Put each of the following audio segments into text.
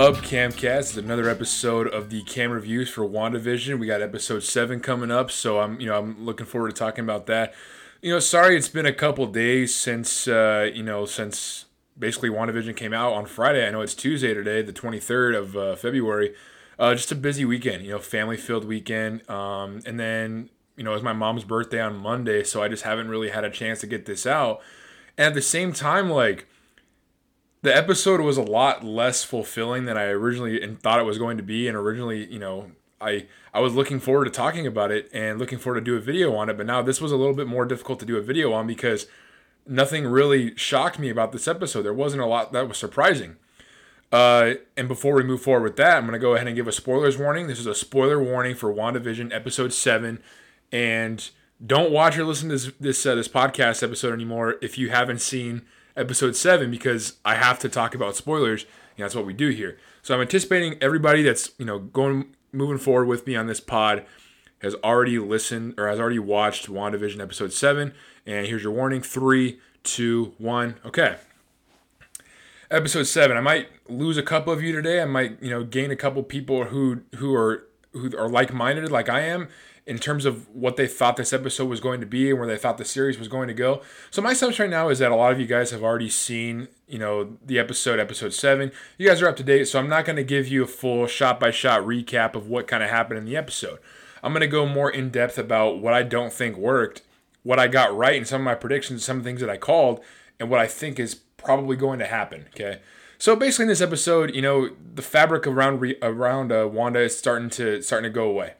up, Camcast? It's another episode of the Cam reviews for WandaVision. We got episode seven coming up, so I'm you know I'm looking forward to talking about that. You know, sorry it's been a couple days since uh, you know since basically WandaVision came out on Friday. I know it's Tuesday today, the 23rd of uh, February. Uh, just a busy weekend, you know, family filled weekend, um, and then you know it was my mom's birthday on Monday, so I just haven't really had a chance to get this out. And at the same time, like the episode was a lot less fulfilling than I originally thought it was going to be. And originally, you know, I I was looking forward to talking about it and looking forward to do a video on it. But now this was a little bit more difficult to do a video on because nothing really shocked me about this episode. There wasn't a lot that was surprising. Uh, and before we move forward with that, I'm going to go ahead and give a spoilers warning. This is a spoiler warning for WandaVision episode seven, and don't watch or listen to this this, uh, this podcast episode anymore if you haven't seen episode seven because I have to talk about spoilers. And that's what we do here. So I'm anticipating everybody that's you know going moving forward with me on this pod has already listened or has already watched WandaVision episode seven. And here's your warning: three, two, one. Okay. Episode seven. I might lose a couple of you today. I might you know gain a couple people who who are who are like minded like I am in terms of what they thought this episode was going to be and where they thought the series was going to go. So my assumption right now is that a lot of you guys have already seen, you know, the episode, episode seven. You guys are up to date, so I'm not going to give you a full shot by shot recap of what kind of happened in the episode. I'm going to go more in depth about what I don't think worked, what I got right, and some of my predictions, some things that I called, and what I think is probably going to happen. Okay. So basically, in this episode, you know, the fabric around around uh, Wanda is starting to starting to go away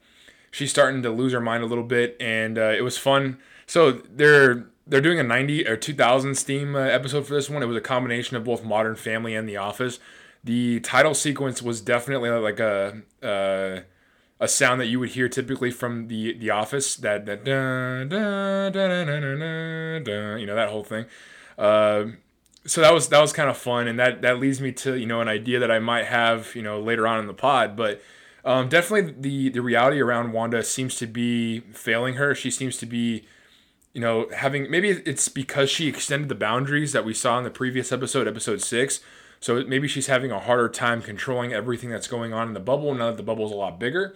she's starting to lose her mind a little bit, and uh, it was fun. So they're they're doing a 90 or 2000 Steam uh, episode for this one. It was a combination of both Modern Family and The Office. The title sequence was definitely like a uh, a sound that you would hear typically from the The Office. That that da, da, da, da, da, you know that whole thing. Uh, so that was that was kind of fun, and that that leads me to you know an idea that I might have you know later on in the pod, but um, definitely, the the reality around Wanda seems to be failing her. She seems to be, you know, having maybe it's because she extended the boundaries that we saw in the previous episode, episode six. So maybe she's having a harder time controlling everything that's going on in the bubble now that the bubble's a lot bigger.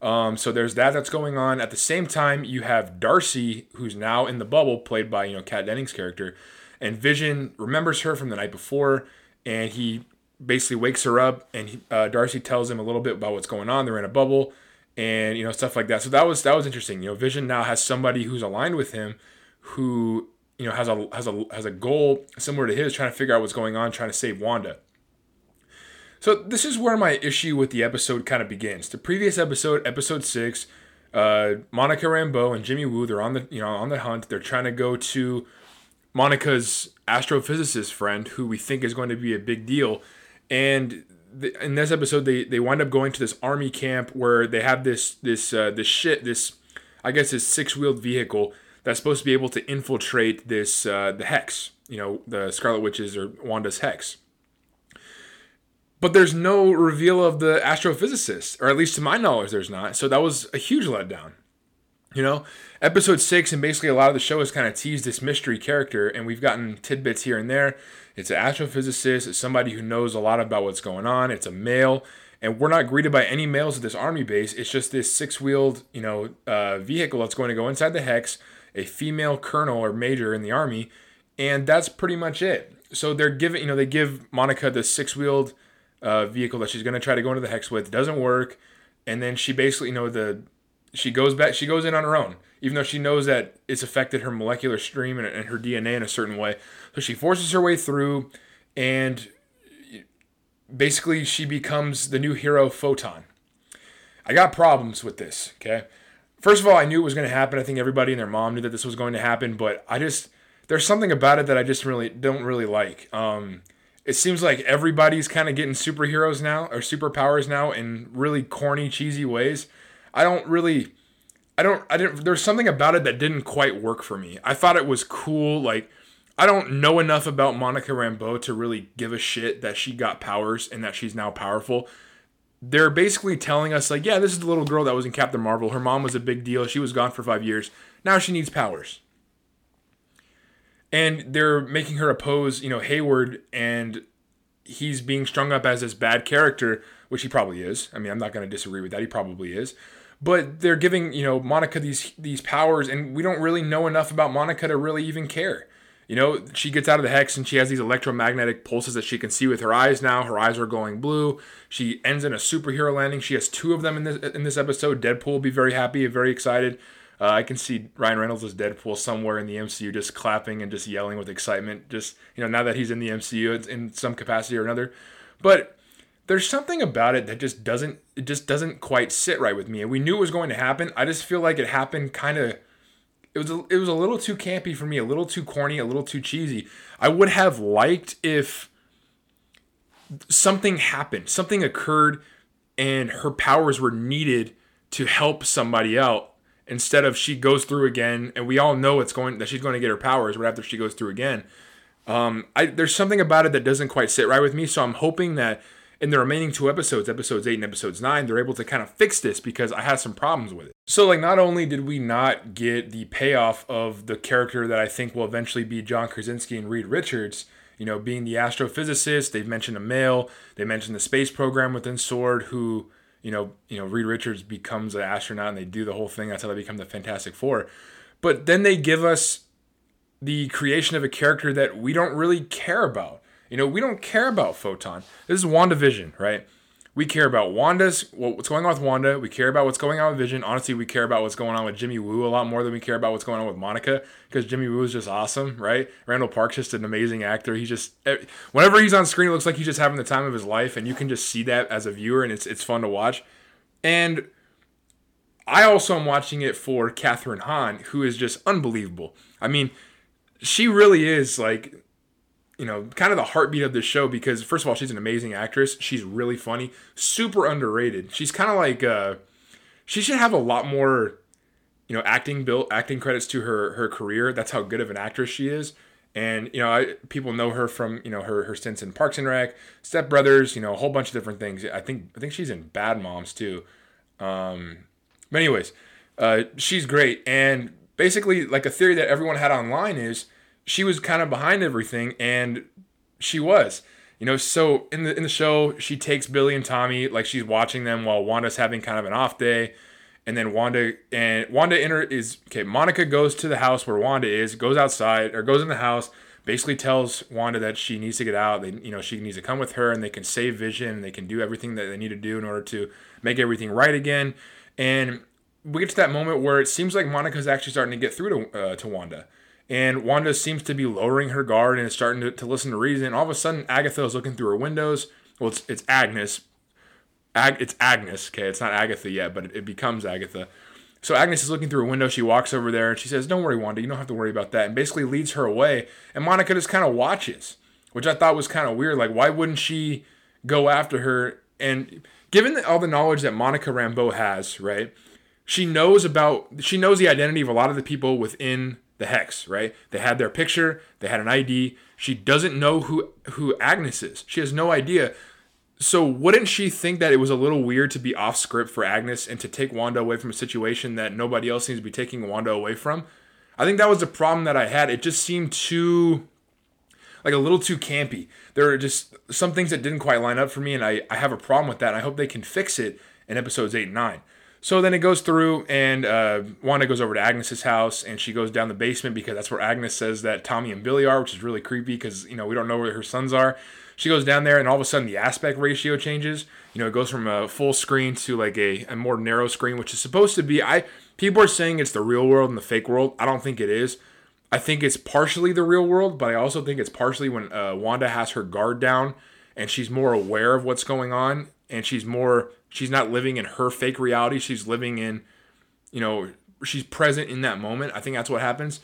Um, so there's that that's going on. At the same time, you have Darcy, who's now in the bubble, played by you know Kat Dennings' character, and Vision remembers her from the night before, and he basically wakes her up, and he, uh, Darcy tells him a little bit about what's going on. They're in a bubble, and you know stuff like that. So that was that was interesting. You know, Vision now has somebody who's aligned with him, who you know has a has a has a goal similar to his, trying to figure out what's going on, trying to save Wanda. So this is where my issue with the episode kind of begins. The previous episode, episode six, uh, Monica Rambeau and Jimmy Woo, they're on the you know on the hunt. They're trying to go to Monica's astrophysicist friend, who we think is going to be a big deal, and the, in this episode they they wind up going to this army camp where they have this this uh, this shit this I guess this six wheeled vehicle that's supposed to be able to infiltrate this uh, the hex you know the Scarlet Witches or Wanda's hex. But there's no reveal of the astrophysicist, or at least to my knowledge, there's not. So that was a huge letdown. You know, episode six and basically a lot of the show has kind of teased this mystery character, and we've gotten tidbits here and there. It's an astrophysicist. It's somebody who knows a lot about what's going on. It's a male, and we're not greeted by any males at this army base. It's just this six-wheeled, you know, uh, vehicle that's going to go inside the hex. A female colonel or major in the army, and that's pretty much it. So they're giving, you know, they give Monica the six-wheeled uh, vehicle that she's going to try to go into the hex with. It doesn't work, and then she basically, you know, the she goes back, she goes in on her own even though she knows that it's affected her molecular stream and, and her DNA in a certain way. So she forces her way through, and basically she becomes the new hero Photon. I got problems with this, okay? First of all, I knew it was going to happen. I think everybody and their mom knew that this was going to happen, but I just there's something about it that I just really don't really like. Um, it seems like everybody's kind of getting superheroes now or superpowers now in really corny, cheesy ways. I don't really I don't I didn't there's something about it that didn't quite work for me. I thought it was cool like I don't know enough about Monica Rambeau to really give a shit that she got powers and that she's now powerful. They're basically telling us like, yeah, this is the little girl that was in Captain Marvel. Her mom was a big deal. She was gone for 5 years. Now she needs powers. And they're making her oppose, you know, Hayward and he's being strung up as this bad character, which he probably is. I mean, I'm not going to disagree with that. He probably is. But they're giving, you know, Monica these these powers and we don't really know enough about Monica to really even care. You know, she gets out of the hex and she has these electromagnetic pulses that she can see with her eyes now. Her eyes are going blue. She ends in a superhero landing. She has two of them in this in this episode. Deadpool will be very happy very excited. Uh, I can see Ryan Reynolds as Deadpool somewhere in the MCU, just clapping and just yelling with excitement. Just you know, now that he's in the MCU in some capacity or another. But there's something about it that just doesn't it just doesn't quite sit right with me. And we knew it was going to happen. I just feel like it happened kind of. It was a, it was a little too campy for me, a little too corny, a little too cheesy. I would have liked if something happened, something occurred, and her powers were needed to help somebody out instead of she goes through again and we all know it's going that she's going to get her powers right after she goes through again um, I, there's something about it that doesn't quite sit right with me so i'm hoping that in the remaining two episodes episodes 8 and episodes 9 they're able to kind of fix this because i had some problems with it so like not only did we not get the payoff of the character that i think will eventually be john krasinski and reed richards you know being the astrophysicist they've mentioned a male they mentioned the space program within sword who you know, you know, Reed Richards becomes an astronaut and they do the whole thing. That's how they become the Fantastic Four. But then they give us the creation of a character that we don't really care about. You know, we don't care about Photon. This is WandaVision, right? we care about Wanda's what's going on with Wanda. We care about what's going on with Vision. Honestly, we care about what's going on with Jimmy Woo a lot more than we care about what's going on with Monica because Jimmy Woo is just awesome, right? Randall Park's just an amazing actor. He just eh, whenever he's on screen, it looks like he's just having the time of his life, and you can just see that as a viewer, and it's it's fun to watch. And I also am watching it for Kathryn Hahn, who is just unbelievable. I mean, she really is like you know, kind of the heartbeat of this show because first of all, she's an amazing actress. She's really funny, super underrated. She's kind of like uh, she should have a lot more, you know, acting built acting credits to her her career. That's how good of an actress she is. And you know, I, people know her from you know her her stints in Parks and Rec, Step Brothers, you know, a whole bunch of different things. I think I think she's in Bad Moms too. Um, but anyways, uh, she's great. And basically, like a theory that everyone had online is she was kind of behind everything, and she was. You know, so in the in the show, she takes Billy and Tommy like she's watching them while Wanda's having kind of an off day, and then Wanda and Wanda enter is okay. Monica goes to the house where Wanda is, goes outside or goes in the house, basically tells Wanda that she needs to get out. They, you know, she needs to come with her, and they can save Vision, they can do everything that they need to do in order to make everything right again. And we get to that moment where it seems like Monica's actually starting to get through to uh, to Wanda and Wanda seems to be lowering her guard and is starting to, to listen to reason. All of a sudden, Agatha is looking through her windows. Well, it's, it's Agnes. Ag, it's Agnes, okay? It's not Agatha yet, but it, it becomes Agatha. So Agnes is looking through a window. She walks over there and she says, Don't worry, Wanda. You don't have to worry about that. And basically leads her away. And Monica just kind of watches, which I thought was kind of weird. Like, why wouldn't she go after her? And given all the knowledge that Monica Rambeau has, right? She knows about, she knows the identity of a lot of the people within the hex, right? They had their picture, they had an ID. She doesn't know who who Agnes is. She has no idea. So wouldn't she think that it was a little weird to be off script for Agnes and to take Wanda away from a situation that nobody else seems to be taking Wanda away from? I think that was the problem that I had. It just seemed too like a little too campy. There are just some things that didn't quite line up for me, and I, I have a problem with that. I hope they can fix it in episodes eight and nine. So then it goes through, and uh, Wanda goes over to Agnes's house, and she goes down the basement because that's where Agnes says that Tommy and Billy are, which is really creepy because you know we don't know where her sons are. She goes down there, and all of a sudden the aspect ratio changes. You know, it goes from a full screen to like a, a more narrow screen, which is supposed to be. I people are saying it's the real world and the fake world. I don't think it is. I think it's partially the real world, but I also think it's partially when uh, Wanda has her guard down and she's more aware of what's going on and she's more she's not living in her fake reality. She's living in you know she's present in that moment. I think that's what happens.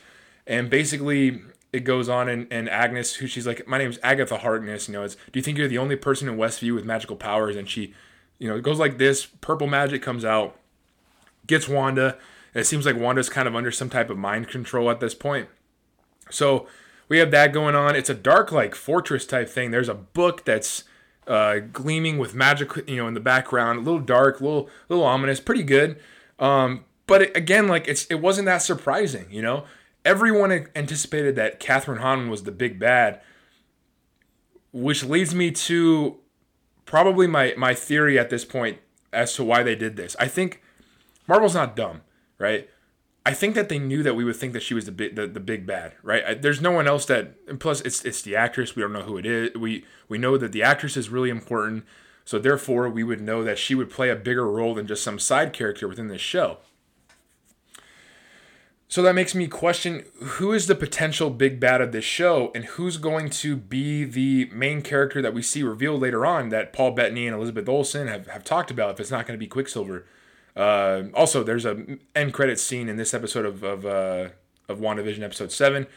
And basically it goes on and, and agnes who she's like my name's agatha harkness you know it's do you think you're the only person in westview with magical powers? And she you know it goes like this. Purple magic comes out gets wanda. It seems like wanda's kind of under some type of mind control at this point. So we have that going on. It's a dark like fortress type thing. There's a book that's uh, gleaming with magic, you know, in the background, a little dark, a little, little ominous, pretty good. Um, but it, again, like it's, it wasn't that surprising, you know. Everyone anticipated that Kathryn Hahn was the big bad. which leads me to probably my my theory at this point as to why they did this. I think Marvel's not dumb, right? I think that they knew that we would think that she was the big, the, the big bad, right? I, there's no one else that. And plus, it's it's the actress. We don't know who it is. We we know that the actress is really important, so therefore we would know that she would play a bigger role than just some side character within this show. So that makes me question who is the potential big bad of this show and who's going to be the main character that we see revealed later on that Paul Bettany and Elizabeth Olsen have, have talked about if it's not going to be Quicksilver. Uh, also, there's a end credit scene in this episode of of, uh, of WandaVision episode 7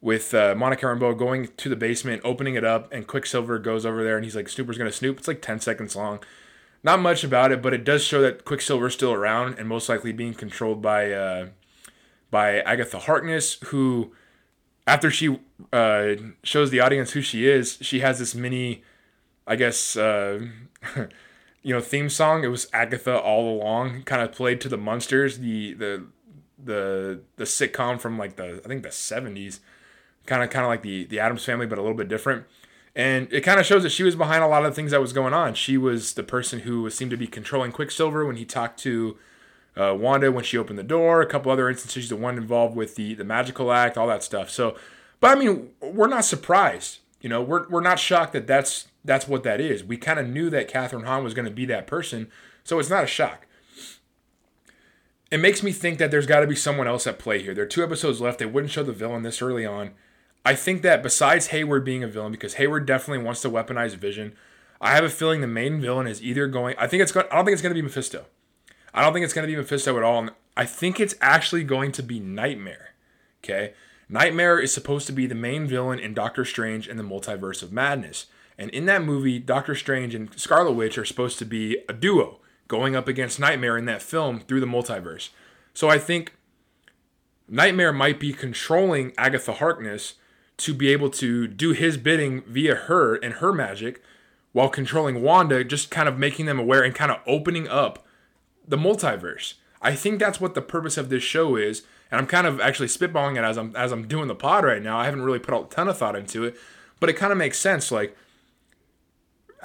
with uh, Monica Rambeau going to the basement, opening it up, and Quicksilver goes over there and he's like, Snooper's to snoop. It's like 10 seconds long. Not much about it, but it does show that Quicksilver's still around and most likely being controlled by uh, by Agatha Harkness, who, after she uh, shows the audience who she is, she has this mini, I guess, uh, you know, theme song. It was Agatha all along, kind of played to the Munsters, the the the the sitcom from like the I think the seventies, kind of kind of like the the Addams Family, but a little bit different. And it kind of shows that she was behind a lot of the things that was going on. She was the person who seemed to be controlling Quicksilver when he talked to uh, Wanda when she opened the door, a couple other instances, the one involved with the the magical act, all that stuff. So, but I mean, we're not surprised. You know, we're we're not shocked that that's that's what that is. We kind of knew that Kathryn Hahn was going to be that person, so it's not a shock. It makes me think that there's got to be someone else at play here. There are two episodes left. They wouldn't show the villain this early on. I think that besides Hayward being a villain, because Hayward definitely wants to weaponize Vision, I have a feeling the main villain is either going. I think it's going. I don't think it's going to be Mephisto. I don't think it's going to be Mephisto at all. I think it's actually going to be Nightmare. Okay? Nightmare is supposed to be the main villain in Doctor Strange and the Multiverse of Madness. And in that movie, Doctor Strange and Scarlet Witch are supposed to be a duo going up against Nightmare in that film through the multiverse. So I think Nightmare might be controlling Agatha Harkness to be able to do his bidding via her and her magic while controlling Wanda, just kind of making them aware and kind of opening up the multiverse. I think that's what the purpose of this show is, and I'm kind of actually spitballing it as I'm as I'm doing the pod right now. I haven't really put a ton of thought into it, but it kind of makes sense. Like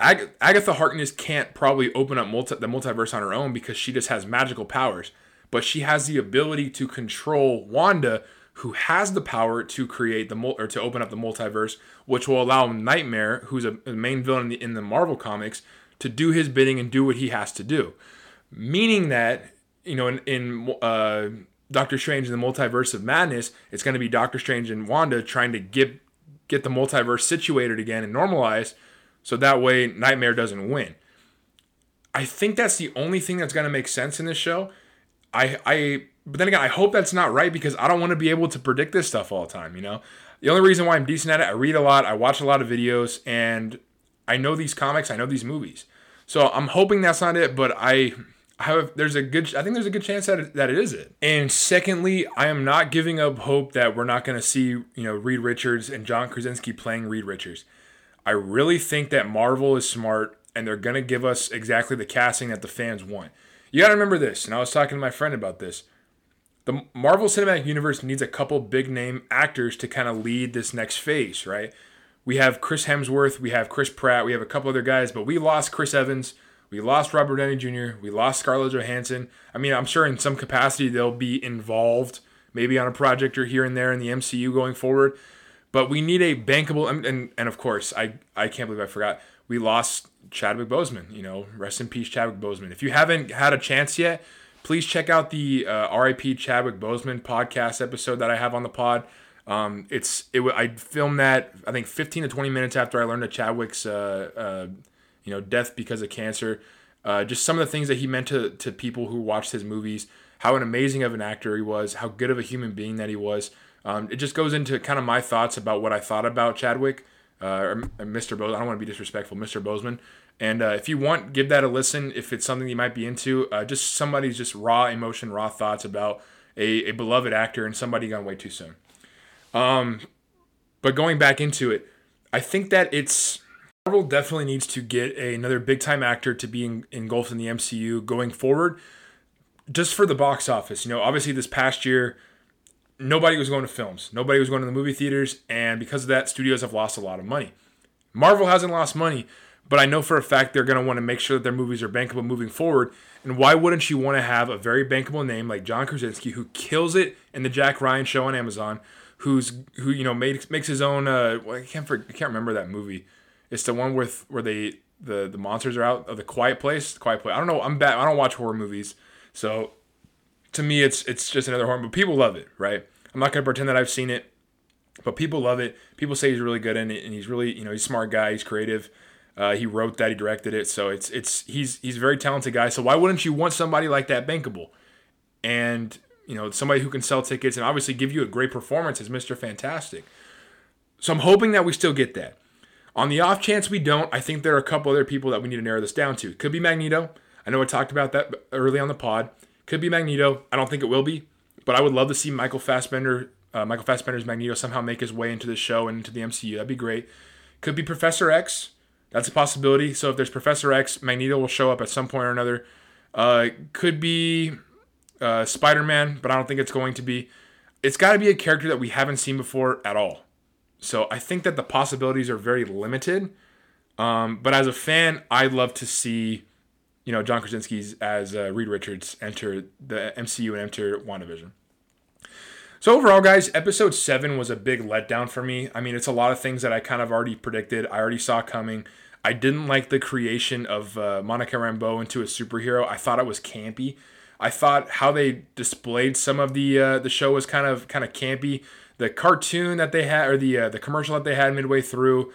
Ag- Agatha Harkness can't probably open up multi- the multiverse on her own because she just has magical powers, but she has the ability to control Wanda, who has the power to create the mul- or to open up the multiverse, which will allow Nightmare, who's a, a main villain in the, in the Marvel comics, to do his bidding and do what he has to do. Meaning that you know in, in uh, Doctor Strange in the Multiverse of Madness, it's going to be Doctor Strange and Wanda trying to get get the multiverse situated again and normalized, so that way Nightmare doesn't win. I think that's the only thing that's going to make sense in this show. I I but then again, I hope that's not right because I don't want to be able to predict this stuff all the time. You know, the only reason why I'm decent at it, I read a lot, I watch a lot of videos, and I know these comics, I know these movies. So I'm hoping that's not it, but I have there's a good I think there's a good chance that it, that it is it. And secondly, I am not giving up hope that we're not going to see you know Reed Richards and John Krasinski playing Reed Richards. I really think that Marvel is smart and they're going to give us exactly the casting that the fans want. You got to remember this, and I was talking to my friend about this. The Marvel Cinematic Universe needs a couple big name actors to kind of lead this next phase, right? We have Chris Hemsworth, we have Chris Pratt, we have a couple other guys, but we lost Chris Evans we lost Robert Downey Jr. We lost Scarlett Johansson. I mean, I'm sure in some capacity they'll be involved, maybe on a project or here and there in the MCU going forward. But we need a bankable, and and, and of course, I I can't believe I forgot. We lost Chadwick Boseman. You know, rest in peace, Chadwick Boseman. If you haven't had a chance yet, please check out the uh, RIP Chadwick Boseman podcast episode that I have on the pod. Um, it's it. I filmed that I think 15 to 20 minutes after I learned of Chadwick's uh, uh, you know, death because of cancer. Uh, just some of the things that he meant to, to people who watched his movies, how an amazing of an actor he was, how good of a human being that he was. Um, it just goes into kind of my thoughts about what I thought about Chadwick, uh, or Mr. Boseman. I don't want to be disrespectful, Mr. Boseman. And uh, if you want, give that a listen. If it's something you might be into, uh, just somebody's just raw emotion, raw thoughts about a, a beloved actor and somebody gone way too soon. Um, but going back into it, I think that it's Marvel definitely needs to get a, another big time actor to be in, engulfed in the MCU going forward, just for the box office. You know, obviously this past year, nobody was going to films, nobody was going to the movie theaters, and because of that, studios have lost a lot of money. Marvel hasn't lost money, but I know for a fact they're going to want to make sure that their movies are bankable moving forward. And why wouldn't you want to have a very bankable name like John Krasinski, who kills it in the Jack Ryan show on Amazon, who's who you know makes his own? Uh, I can't I can't remember that movie. It's the one with where they the the monsters are out of the Quiet Place. Quiet Place. I don't know. I'm bad. I don't watch horror movies, so to me, it's it's just another horror. But people love it, right? I'm not gonna pretend that I've seen it, but people love it. People say he's really good in it, and he's really you know he's a smart guy. He's creative. Uh, he wrote that. He directed it. So it's it's he's he's a very talented guy. So why wouldn't you want somebody like that bankable, and you know somebody who can sell tickets and obviously give you a great performance as Mister Fantastic. So I'm hoping that we still get that. On the off chance we don't, I think there are a couple other people that we need to narrow this down to. Could be Magneto. I know I talked about that early on the pod. Could be Magneto. I don't think it will be, but I would love to see Michael Fassbender, uh, Michael Fassbender's Magneto somehow make his way into the show and into the MCU. That'd be great. Could be Professor X. That's a possibility. So if there's Professor X, Magneto will show up at some point or another. Uh, could be uh, Spider Man, but I don't think it's going to be. It's got to be a character that we haven't seen before at all. So I think that the possibilities are very limited. Um, but as a fan, I'd love to see, you know, John Krasinski's as uh, Reed Richards enter the MCU and enter WandaVision. So overall, guys, episode seven was a big letdown for me. I mean, it's a lot of things that I kind of already predicted. I already saw coming. I didn't like the creation of uh, Monica Rambeau into a superhero. I thought it was campy. I thought how they displayed some of the uh, the show was kind of kind of campy the cartoon that they had or the uh, the commercial that they had midway through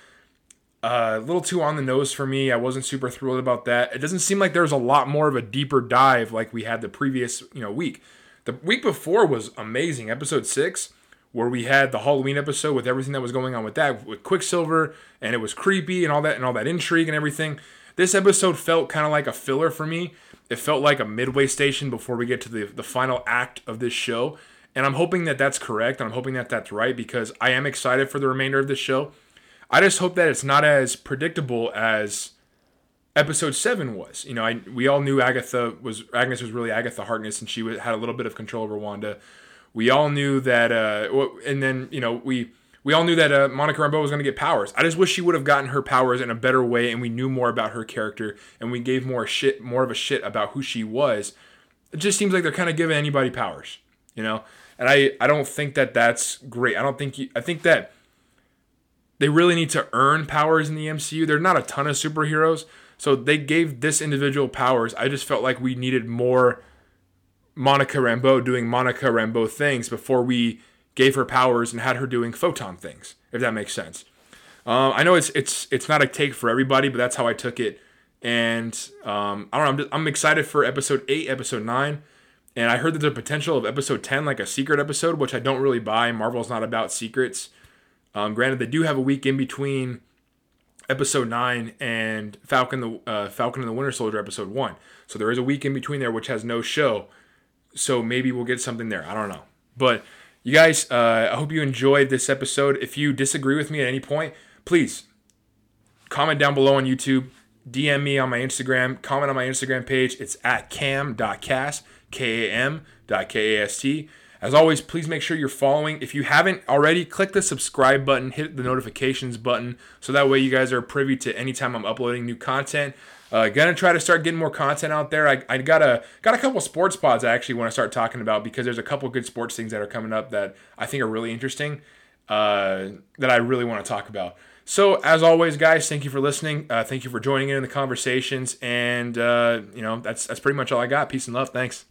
a little too on the nose for me. I wasn't super thrilled about that. It doesn't seem like there's a lot more of a deeper dive like we had the previous you know week. The week before was amazing. Episode six, where we had the Halloween episode with everything that was going on with that with Quicksilver, and it was creepy and all that and all that intrigue and everything. This episode felt kind of like a filler for me. It felt like a midway station before we get to the the final act of this show. And I'm hoping that that's correct. And I'm hoping that that's right because I am excited for the remainder of the show. I just hope that it's not as predictable as episode seven was. You know, I we all knew Agatha was Agnes was really Agatha Harkness, and she had a little bit of control over Wanda. We all knew that, uh, and then you know we we all knew that uh, Monica Rambeau was going to get powers. I just wish she would have gotten her powers in a better way, and we knew more about her character, and we gave more shit, more of a shit about who she was. It just seems like they're kind of giving anybody powers, you know and I I don't think that that's great. I don't think you, I think that they really need to earn powers in the MCU. There're not a ton of superheroes, so they gave this individual powers. I just felt like we needed more Monica Rambeau doing Monica Rambeau things before we gave her powers and had her doing photon things. If that makes sense. Um, I know it's it's it's not a take for everybody, but that's how I took it. And um, I don't know. I'm, just, I'm excited for episode eight, episode nine. And I heard that the potential of episode 10, like a secret episode, which I don't really buy. Marvel's not about secrets. Um, granted, they do have a week in between episode 9 and Falcon the uh, Falcon and the Winter Soldier episode 1. So there is a week in between there which has no show. So maybe we'll get something there. I don't know. But you guys, uh, I hope you enjoyed this episode. If you disagree with me at any point, please comment down below on YouTube. DM me on my Instagram. Comment on my Instagram page. It's at cam.cast. K-A-M.K-A-S-T. As always, please make sure you're following. If you haven't already, click the subscribe button, hit the notifications button, so that way you guys are privy to anytime I'm uploading new content. Uh, gonna try to start getting more content out there. I, I got a got a couple sports pods I actually want to start talking about because there's a couple good sports things that are coming up that I think are really interesting uh, that I really want to talk about. So as always, guys, thank you for listening. Uh, thank you for joining in in the conversations, and uh, you know that's that's pretty much all I got. Peace and love. Thanks.